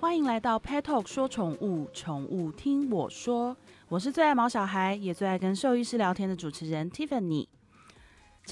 欢迎来到 Pet Talk 说宠物，宠物听我说。我是最爱毛小孩，也最爱跟兽医师聊天的主持人 Tiffany。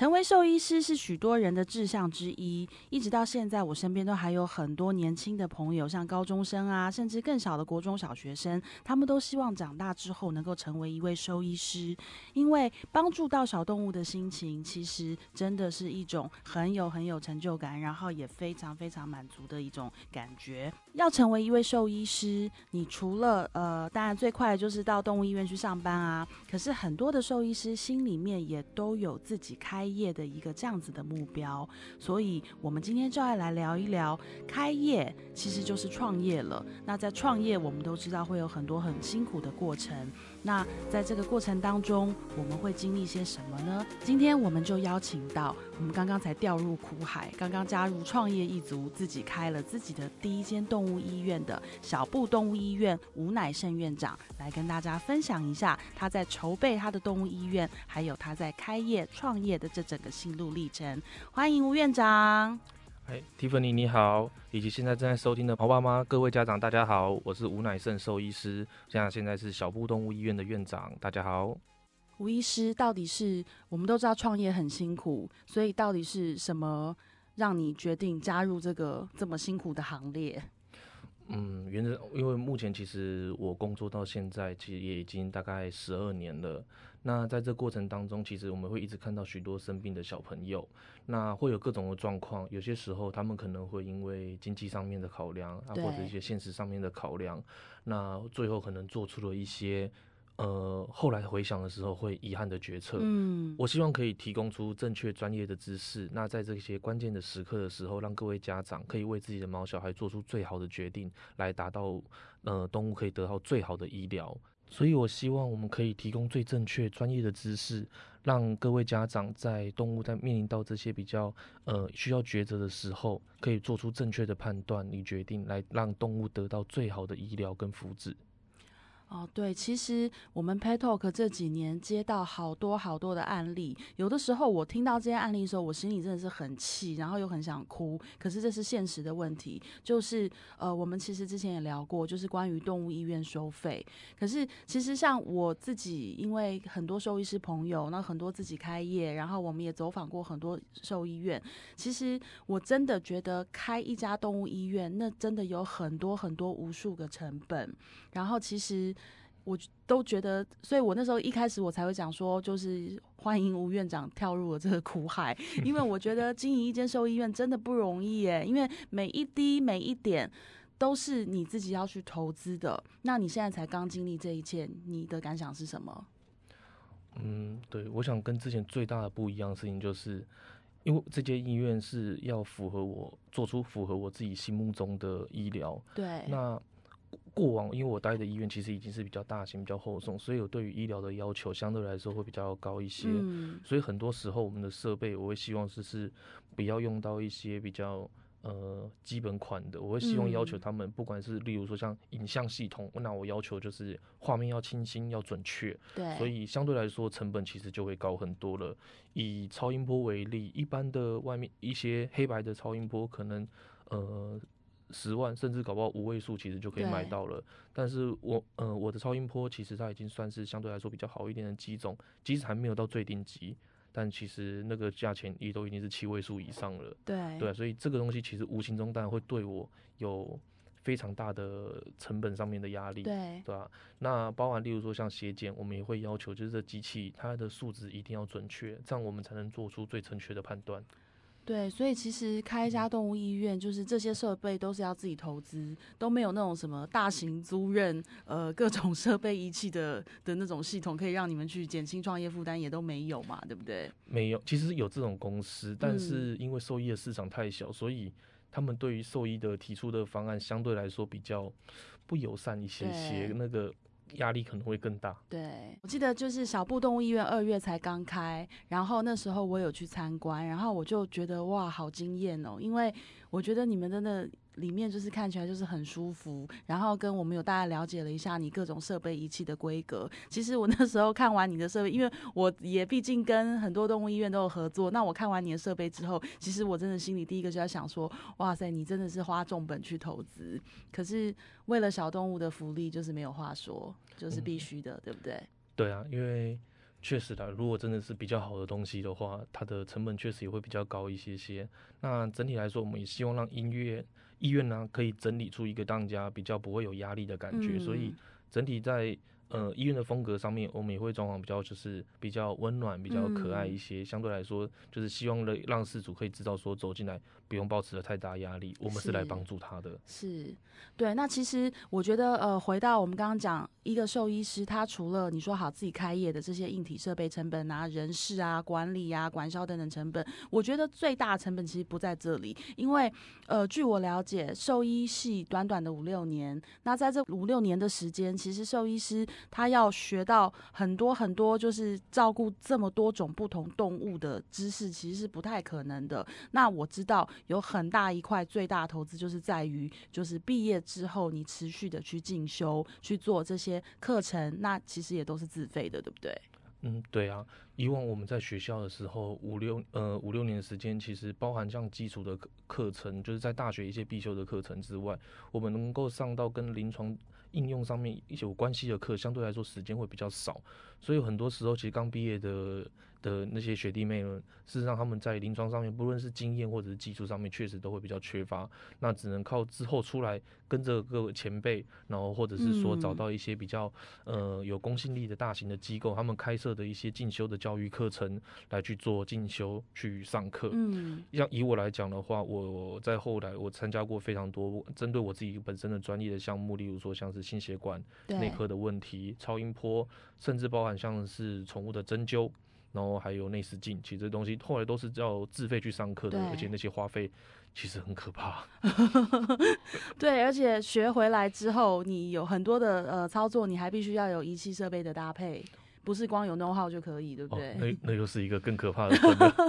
成为兽医师是许多人的志向之一，一直到现在，我身边都还有很多年轻的朋友，像高中生啊，甚至更小的国中小学生，他们都希望长大之后能够成为一位兽医师，因为帮助到小动物的心情，其实真的是一种很有很有成就感，然后也非常非常满足的一种感觉。要成为一位兽医师，你除了呃，当然最快的就是到动物医院去上班啊，可是很多的兽医师心里面也都有自己开。开业的一个这样子的目标，所以我们今天就要来聊一聊开业，其实就是创业了。那在创业，我们都知道会有很多很辛苦的过程。那在这个过程当中，我们会经历些什么呢？今天我们就邀请到我们刚刚才掉入苦海，刚刚加入创业一族，自己开了自己的第一间动物医院的小布动物医院吴乃胜院长，来跟大家分享一下他在筹备他的动物医院，还有他在开业创业的这整个心路历程。欢迎吴院长。哎，Tiffany 你好，以及现在正在收听的毛爸妈各位家长，大家好，我是吴乃胜兽医师，现在现在是小布动物医院的院长，大家好。吴医师，到底是我们都知道创业很辛苦，所以到底是什么让你决定加入这个这么辛苦的行列？嗯，原则因为目前其实我工作到现在，其实也已经大概十二年了。那在这过程当中，其实我们会一直看到许多生病的小朋友，那会有各种的状况。有些时候他们可能会因为经济上面的考量啊，或者一些现实上面的考量，那最后可能做出了一些。呃，后来回想的时候会遗憾的决策。嗯，我希望可以提供出正确专业的知识，那在这些关键的时刻的时候，让各位家长可以为自己的毛小孩做出最好的决定，来达到呃动物可以得到最好的医疗。所以我希望我们可以提供最正确专业的知识，让各位家长在动物在面临到这些比较呃需要抉择的时候，可以做出正确的判断与决定，来让动物得到最好的医疗跟福祉。哦，对，其实我们 Petalk 这几年接到好多好多的案例，有的时候我听到这些案例的时候，我心里真的是很气，然后又很想哭。可是这是现实的问题，就是呃，我们其实之前也聊过，就是关于动物医院收费。可是其实像我自己，因为很多兽医师朋友，那很多自己开业，然后我们也走访过很多兽医院。其实我真的觉得开一家动物医院，那真的有很多很多无数个成本。然后其实。我都觉得，所以我那时候一开始我才会讲说，就是欢迎吴院长跳入了这个苦海，因为我觉得经营一间兽医院真的不容易耶，因为每一滴每一点都是你自己要去投资的。那你现在才刚经历这一切，你的感想是什么？嗯，对，我想跟之前最大的不一样的事情，就是因为这间医院是要符合我做出符合我自己心目中的医疗。对，那。过往，因为我待的医院其实已经是比较大型、比较厚重，所以我对于医疗的要求相对来说会比较高一些。嗯，所以很多时候我们的设备，我会希望是是不要用到一些比较呃基本款的。我会希望要求他们，不管是例如说像影像系统，那我要求就是画面要清新、要准确。对，所以相对来说成本其实就会高很多了。以超音波为例，一般的外面一些黑白的超音波，可能呃。十万甚至搞不好五位数，其实就可以买到了。但是我，呃，我的超音波其实它已经算是相对来说比较好一点的机种，即使还没有到最顶级，但其实那个价钱也都已经是七位数以上了。对对，所以这个东西其实无形中当然会对我有非常大的成本上面的压力。对对吧？那包含例如说像血检，我们也会要求就是这机器它的数值一定要准确，这样我们才能做出最正确的判断。对，所以其实开一家动物医院，就是这些设备都是要自己投资，都没有那种什么大型租赁，呃，各种设备仪器的的那种系统，可以让你们去减轻创业负担，也都没有嘛，对不对？没有，其实有这种公司，但是因为兽医的市场太小，所以他们对于兽医的提出的方案相对来说比较不友善一些些，那个。压力可能会更大。对，我记得就是小布动物医院二月才刚开，然后那时候我有去参观，然后我就觉得哇，好惊艳哦，因为我觉得你们真的。里面就是看起来就是很舒服，然后跟我们有大概了解了一下你各种设备仪器的规格。其实我那时候看完你的设备，因为我也毕竟跟很多动物医院都有合作。那我看完你的设备之后，其实我真的心里第一个就在想说：哇塞，你真的是花重本去投资。可是为了小动物的福利，就是没有话说，就是必须的，对不对？对啊，因为确实的，如果真的是比较好的东西的话，它的成本确实也会比较高一些些。那整体来说，我们也希望让音乐。医院呢，可以整理出一个让家比较不会有压力的感觉，所以整体在呃医院的风格上面，我们也会装潢比较就是比较温暖、比较可爱一些。相对来说，就是希望让让事主可以知道说走进来不用抱持了太大压力，我们是来帮助他的。是。对，那其实我觉得，呃，回到我们刚刚讲，一个兽医师，他除了你说好自己开业的这些硬体设备成本啊、人事啊、管理啊、管销等等成本，我觉得最大成本其实不在这里，因为，呃，据我了解，兽医系短短的五六年，那在这五六年的时间，其实兽医师他要学到很多很多，就是照顾这么多种不同动物的知识，其实是不太可能的。那我知道有很大一块最大投资就是在于，就是毕业。之后，你持续的去进修去做这些课程，那其实也都是自费的，对不对？嗯，对啊。以往我们在学校的时候，五六呃五六年的时间，其实包含像基础的课程，就是在大学一些必修的课程之外，我们能够上到跟临床应用上面一些有关系的课，相对来说时间会比较少。所以很多时候，其实刚毕业的。的那些学弟妹们，事实上他们在临床上面，不论是经验或者是技术上面，确实都会比较缺乏。那只能靠之后出来跟着各位前辈，然后或者是说找到一些比较呃有公信力的大型的机构，他们开设的一些进修的教育课程来去做进修去上课。嗯，像以我来讲的话，我在后来我参加过非常多针对我自己本身的专业的项目，例如说像是心血管内科的问题、超音波，甚至包含像是宠物的针灸。然后还有内视镜，其实这东西后来都是要自费去上课的，而且那些花费其实很可怕。对，而且学回来之后，你有很多的呃操作，你还必须要有仪器设备的搭配，不是光有 know how 就可以，对不对？那那又是一个更可怕的。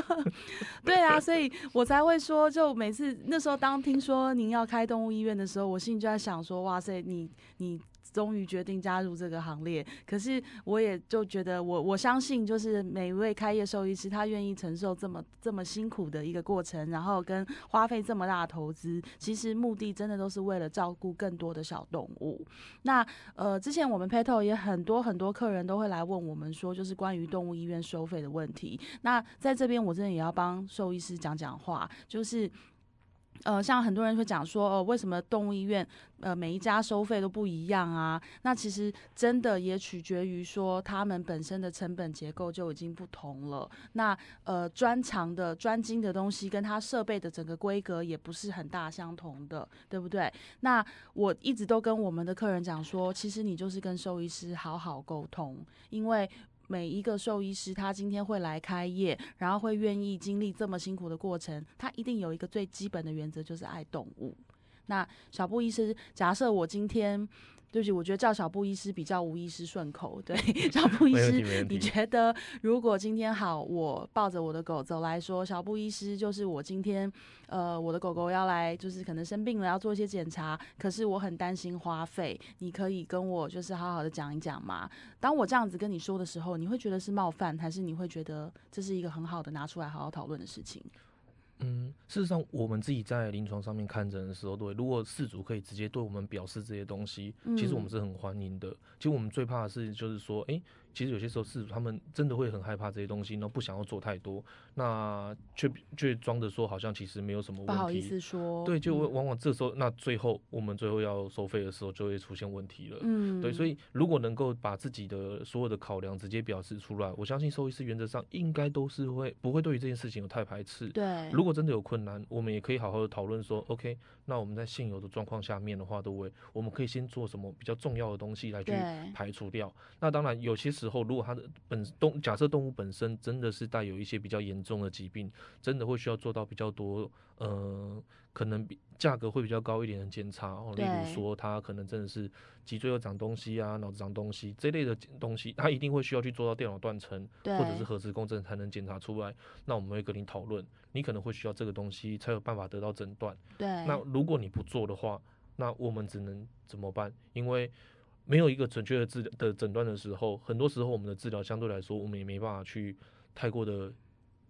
对啊，所以我才会说，就每次那时候当听说您要开动物医院的时候，我心里就在想说，哇塞，你你。终于决定加入这个行列，可是我也就觉得，我我相信，就是每一位开业兽医师，他愿意承受这么这么辛苦的一个过程，然后跟花费这么大的投资，其实目的真的都是为了照顾更多的小动物。那呃，之前我们 Petal 也很多很多客人都会来问我们说，就是关于动物医院收费的问题。那在这边，我真的也要帮兽医师讲讲话，就是。呃，像很多人会讲说，哦，为什么动物医院，呃，每一家收费都不一样啊？那其实真的也取决于说，他们本身的成本结构就已经不同了。那呃，专长的、专精的东西，跟它设备的整个规格也不是很大相同的，对不对？那我一直都跟我们的客人讲说，其实你就是跟兽医师好好沟通，因为。每一个兽医师，他今天会来开业，然后会愿意经历这么辛苦的过程，他一定有一个最基本的原则，就是爱动物。那小布医师，假设我今天。对不起，我觉得叫小布医师比较无医师顺口。对，小布医师，你觉得如果今天好，我抱着我的狗走来说，小布医师就是我今天，呃，我的狗狗要来，就是可能生病了，要做一些检查，可是我很担心花费，你可以跟我就是好好的讲一讲吗？当我这样子跟你说的时候，你会觉得是冒犯，还是你会觉得这是一个很好的拿出来好好讨论的事情？嗯，事实上，我们自己在临床上面看诊的时候，对，如果事主可以直接对我们表示这些东西，其实我们是很欢迎的。其实我们最怕的是，就是说，哎。其实有些时候是他们真的会很害怕这些东西，然后不想要做太多，那却却装着说好像其实没有什么问题。不好意思说。对，就往往这时候，那最后我们最后要收费的时候就会出现问题了。嗯，对，所以如果能够把自己的所有的考量直接表示出来，我相信兽医师原则上应该都是会不会对于这件事情有太排斥。对，如果真的有困难，我们也可以好好的讨论说，OK，那我们在现有的状况下面的话，都会我们可以先做什么比较重要的东西来去排除掉。那当然有些时时候，如果它的本动假设动物本身真的是带有一些比较严重的疾病，真的会需要做到比较多，呃，可能比价格会比较高一点的检查哦。例如说，他可能真的是脊椎有长东西啊，脑子长东西这类的东西，他一定会需要去做到电脑断层或者是核磁共振才能检查出来。那我们会跟你讨论，你可能会需要这个东西才有办法得到诊断。对。那如果你不做的话，那我们只能怎么办？因为没有一个准确的治的诊断的时候，很多时候我们的治疗相对来说，我们也没办法去太过的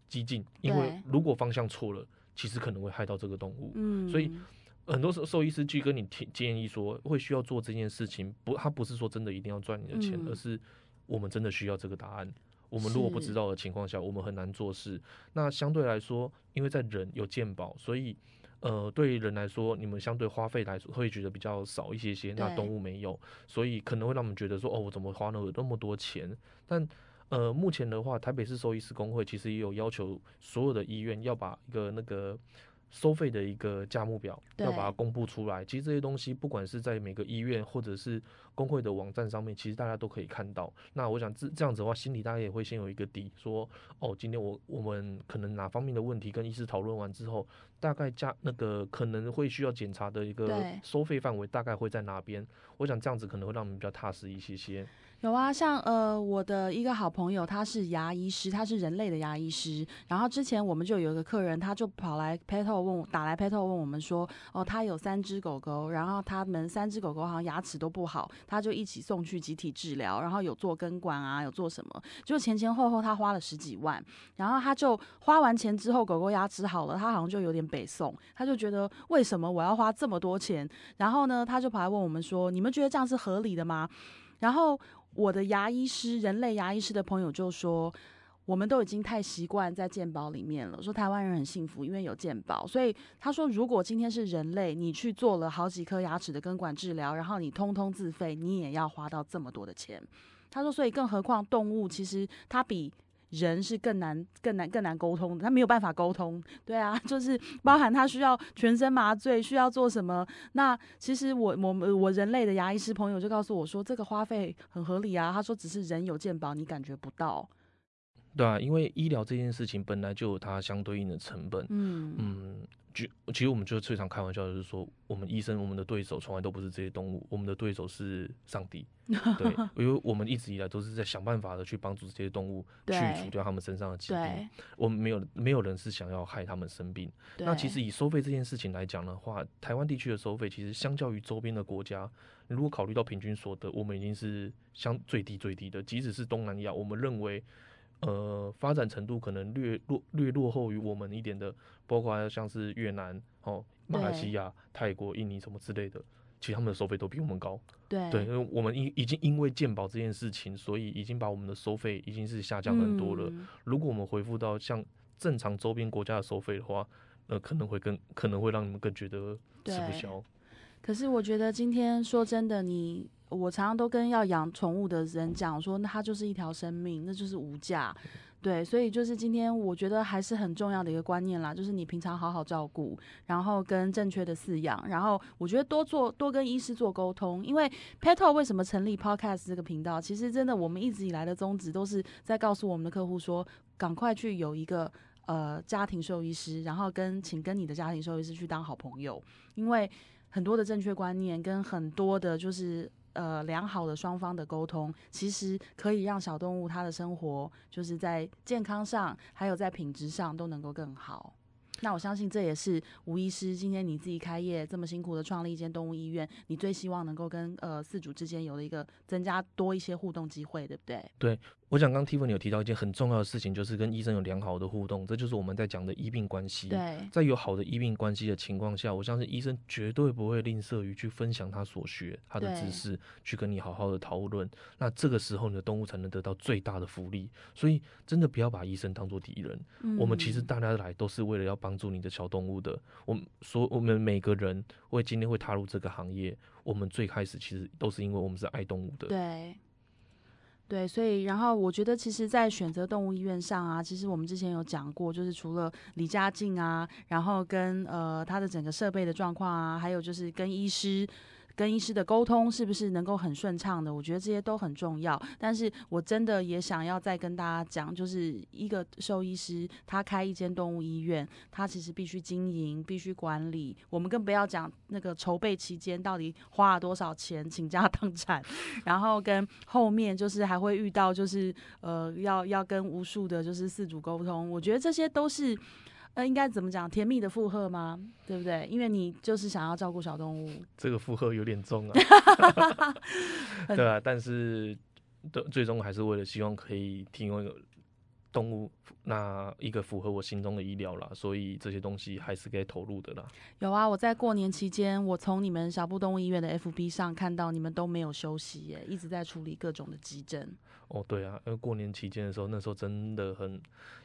激进，因为如果方向错了，其实可能会害到这个动物。嗯，所以很多时候兽医师去跟你提建议说，会需要做这件事情，不，他不是说真的一定要赚你的钱，而是我们真的需要这个答案。我们如果不知道的情况下，我们很难做事。那相对来说，因为在人有健保，所以。呃，对于人来说，你们相对花费来说会觉得比较少一些些，那动物没有，所以可能会让我们觉得说，哦，我怎么花了那么多钱？但呃，目前的话，台北市兽医师工会其实也有要求所有的医院要把一个那个。收费的一个价目表要把它公布出来。其实这些东西，不管是在每个医院或者是工会的网站上面，其实大家都可以看到。那我想这这样子的话，心里大家也会先有一个底，说哦，今天我我们可能哪方面的问题跟医师讨论完之后，大概加那个可能会需要检查的一个收费范围大概会在哪边。我想这样子可能会让我们比较踏实一些些。有啊，像呃，我的一个好朋友，他是牙医师，他是人类的牙医师。然后之前我们就有一个客人，他就跑来 Petal 问我，打来 Petal 问我们说，哦，他有三只狗狗，然后他们三只狗狗好像牙齿都不好，他就一起送去集体治疗，然后有做根管啊，有做什么，就前前后后他花了十几万。然后他就花完钱之后，狗狗牙齿好了，他好像就有点北宋，他就觉得为什么我要花这么多钱？然后呢，他就跑来问我们说，你们觉得这样是合理的吗？然后。我的牙医师，人类牙医师的朋友就说，我们都已经太习惯在健保里面了，说台湾人很幸福，因为有健保。所以他说，如果今天是人类，你去做了好几颗牙齿的根管治疗，然后你通通自费，你也要花到这么多的钱。他说，所以更何况动物，其实它比。人是更难、更难、更难沟通的，他没有办法沟通。对啊，就是包含他需要全身麻醉，需要做什么。那其实我、我、我人类的牙医师朋友就告诉我说，这个花费很合理啊。他说，只是人有健保，你感觉不到。对啊，因为医疗这件事情本来就有它相对应的成本。嗯嗯。就其实我们就最常开玩笑，就是说我们医生，我们的对手从来都不是这些动物，我们的对手是上帝。对，因为我们一直以来都是在想办法的去帮助这些动物去除掉他们身上的疾病。我们没有没有人是想要害他们生病。那其实以收费这件事情来讲的话，台湾地区的收费其实相较于周边的国家，如果考虑到平均所得，我们已经是相最低最低的。即使是东南亚，我们认为。呃，发展程度可能略落略落后于我们一点的，包括像是越南、哦马来西亚、泰国、印尼什么之类的，其实他们的收费都比我们高。对，对，因为我们已已经因为鉴宝这件事情，所以已经把我们的收费已经是下降很多了。如果我们回复到像正常周边国家的收费的话，呃，可能会更可能会让你们更觉得吃不消。可是我觉得今天说真的，你。我常常都跟要养宠物的人讲说，那它就是一条生命，那就是无价，对，所以就是今天我觉得还是很重要的一个观念啦，就是你平常好好照顾，然后跟正确的饲养，然后我觉得多做多跟医师做沟通，因为 Petal 为什么成立 Podcast 这个频道，其实真的我们一直以来的宗旨都是在告诉我们的客户说，赶快去有一个呃家庭兽医师，然后跟请跟你的家庭兽医师去当好朋友，因为很多的正确观念跟很多的就是。呃，良好的双方的沟通，其实可以让小动物它的生活，就是在健康上，还有在品质上都能够更好。那我相信这也是吴医师今天你自己开业这么辛苦的创立一间动物医院，你最希望能够跟呃饲主之间有了一个增加多一些互动机会，对不对？对。我想刚 Tiffany 有提到一件很重要的事情，就是跟医生有良好的互动，这就是我们在讲的医病关系。对，在有好的医病关系的情况下，我相信医生绝对不会吝啬于去分享他所学、他的知识，去跟你好好的讨论。那这个时候，你的动物才能得到最大的福利。所以，真的不要把医生当做敌人。我们其实大家来都是为了要帮助你的小动物的。我们所，我们每个人为今天会踏入这个行业，我们最开始其实都是因为我们是爱动物的。对。对，所以然后我觉得，其实，在选择动物医院上啊，其实我们之前有讲过，就是除了离家近啊，然后跟呃他的整个设备的状况啊，还有就是跟医师跟医师的沟通是不是能够很顺畅的？我觉得这些都很重要。但是我真的也想要再跟大家讲，就是一个兽医师他开一间动物医院，他其实必须经营，必须管理。我们更不要讲那个筹备期间到底花了多少钱，倾家荡产，然后跟后面就是还会遇到就是呃要要跟无数的就是饲主沟通。我觉得这些都是。呃，应该怎么讲？甜蜜的负荷吗？对不对？因为你就是想要照顾小动物，这个负荷有点重啊。对啊，但是的最终还是为了希望可以提供一个动物那一个符合我心中的医疗啦，所以这些东西还是该投入的啦。有啊，我在过年期间，我从你们小布动物医院的 FB 上看到你们都没有休息耶，一直在处理各种的急诊。哦，对啊，因为过年期间的时候，那时候真的很。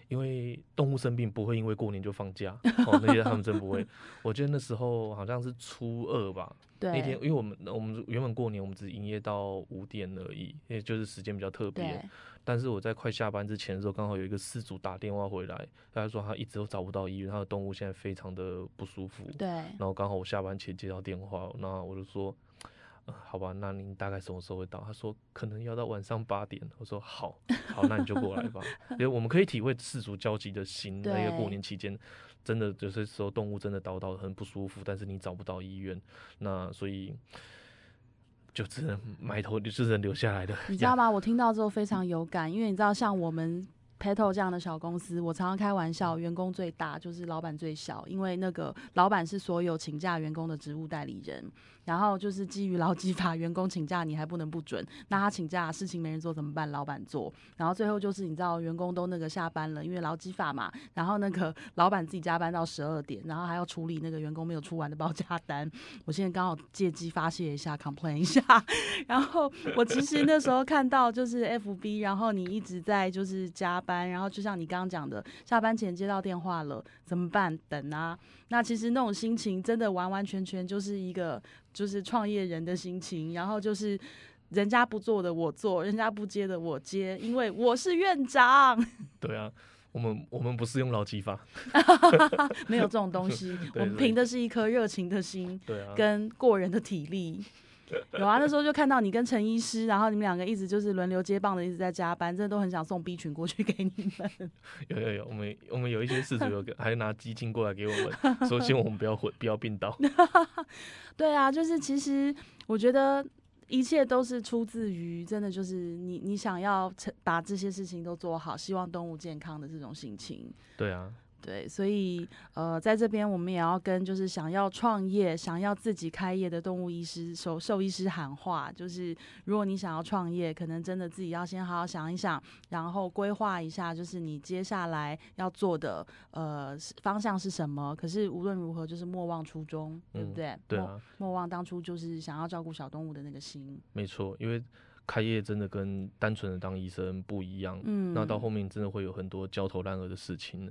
因为动物生病不会因为过年就放假，哦，那些他们真不会。我记得那时候好像是初二吧，那天因为我们我们原本过年我们只营业到五点而已，也就是时间比较特别。但是我在快下班之前的时候，刚好有一个事主打电话回来，他说他一直都找不到医院，他的动物现在非常的不舒服。对。然后刚好我下班前接到电话，那我就说。好吧，那您大概什么时候会到？他说可能要到晚上八点。我说好，好，那你就过来吧。因为我们可以体会氏族交集的心。那个过年期间，真的有些时候动物真的叨叨很不舒服，但是你找不到医院，那所以就只能埋头，就只能留下来的。你知道吗？我听到之后非常有感，因为你知道，像我们。Petal 这样的小公司，我常常开玩笑，员工最大就是老板最小，因为那个老板是所有请假员工的职务代理人，然后就是基于劳基法，员工请假你还不能不准，那他请假事情没人做怎么办？老板做，然后最后就是你知道员工都那个下班了，因为劳基法嘛，然后那个老板自己加班到十二点，然后还要处理那个员工没有出完的报价单。我现在刚好借机发泄一下，complain 一下，然后我其实那时候看到就是 FB，然后你一直在就是加。班，然后就像你刚刚讲的，下班前接到电话了，怎么办？等啊。那其实那种心情真的完完全全就是一个就是创业人的心情，然后就是人家不做的我做，人家不接的我接，因为我是院长。对啊，我们我们不是用劳基法，没有这种东西，我们凭的是一颗热情的心，对啊，跟过人的体力。有啊，那时候就看到你跟陈医师，然后你们两个一直就是轮流接棒的，一直在加班，真的都很想送 B 群过去给你们。有有有，我们我们有一些事主有还拿基金过来给我们，说希望我们不要混，不要病倒。对啊，就是其实我觉得一切都是出自于真的就是你你想要把这些事情都做好，希望动物健康的这种心情。对啊。对，所以呃，在这边我们也要跟就是想要创业、想要自己开业的动物医师、兽兽医师喊话，就是如果你想要创业，可能真的自己要先好好想一想，然后规划一下，就是你接下来要做的呃方向是什么。可是无论如何，就是莫忘初衷，对不对？对啊，莫忘当初就是想要照顾小动物的那个心。没错，因为开业真的跟单纯的当医生不一样，嗯，那到后面真的会有很多焦头烂额的事情。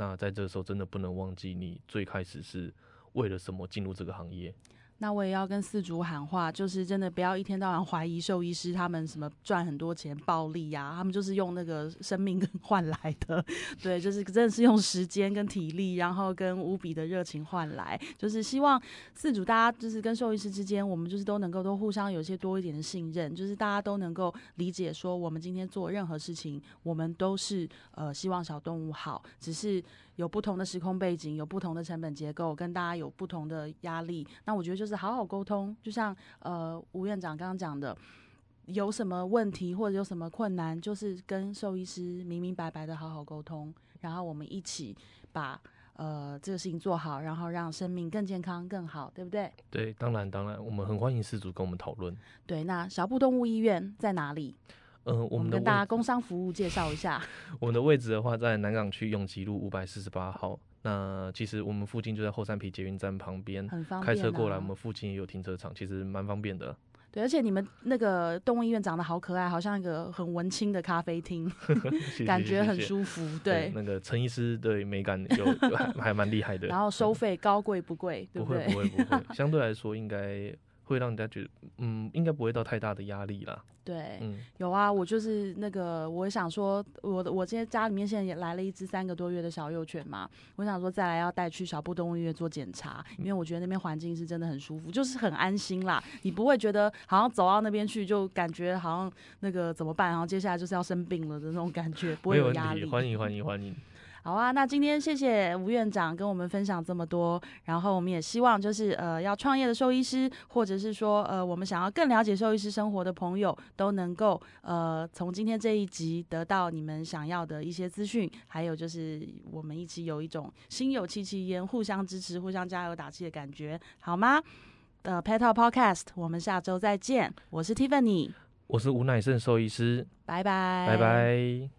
那在这时候，真的不能忘记你最开始是为了什么进入这个行业。那我也要跟四主喊话，就是真的不要一天到晚怀疑兽医师他们什么赚很多钱暴利呀，他们就是用那个生命 跟换来的，对，就是真的是用时间跟体力，然后跟无比的热情换来，就是希望四主大家就是跟兽医师之间，我们就是都能够都互相有些多一点的信任，就是大家都能够理解说，我们今天做任何事情，我们都是呃希望小动物好，只是。有不同的时空背景，有不同的成本结构，跟大家有不同的压力。那我觉得就是好好沟通，就像呃吴院长刚刚讲的，有什么问题或者有什么困难，就是跟兽医师明明白白的好好沟通，然后我们一起把呃这个事情做好，然后让生命更健康更好，对不对？对，当然当然，我们很欢迎事主跟我们讨论。对，那小布动物医院在哪里？嗯，我们跟大家工商服务介绍一下。我们的位置的话，在南港区永吉路五百四十八号。那其实我们附近就在后山皮捷运站旁边，很方便。开车过来，我们附近也有停车场，其实蛮方便的。对，而且你们那个动物医院长得好可爱，好像一个很文青的咖啡厅 感觉很舒服。对，那个陈医师对美感有还蛮厉害的。然后收费高贵不贵？不会不会不会，相对来说应该。会让人家觉得，嗯，应该不会到太大的压力啦。对，嗯，有啊，我就是那个，我想说，我的我今天家里面现在也来了一只三个多月的小幼犬嘛，我想说再来要带去小布动物医院做检查，因为我觉得那边环境是真的很舒服，就是很安心啦，你不会觉得好像走到那边去就感觉好像那个怎么办，然后接下来就是要生病了的那种感觉，不会有压力题，。欢迎欢迎欢迎。好啊，那今天谢谢吴院长跟我们分享这么多，然后我们也希望就是呃要创业的兽医师，或者是说呃我们想要更了解兽医师生活的朋友，都能够呃从今天这一集得到你们想要的一些资讯，还有就是我们一起有一种心有戚戚焉，互相支持、互相加油打气的感觉，好吗？呃，Petal Podcast，我们下周再见，我是 Tiffany，我是吴乃胜兽医师，拜拜，拜拜。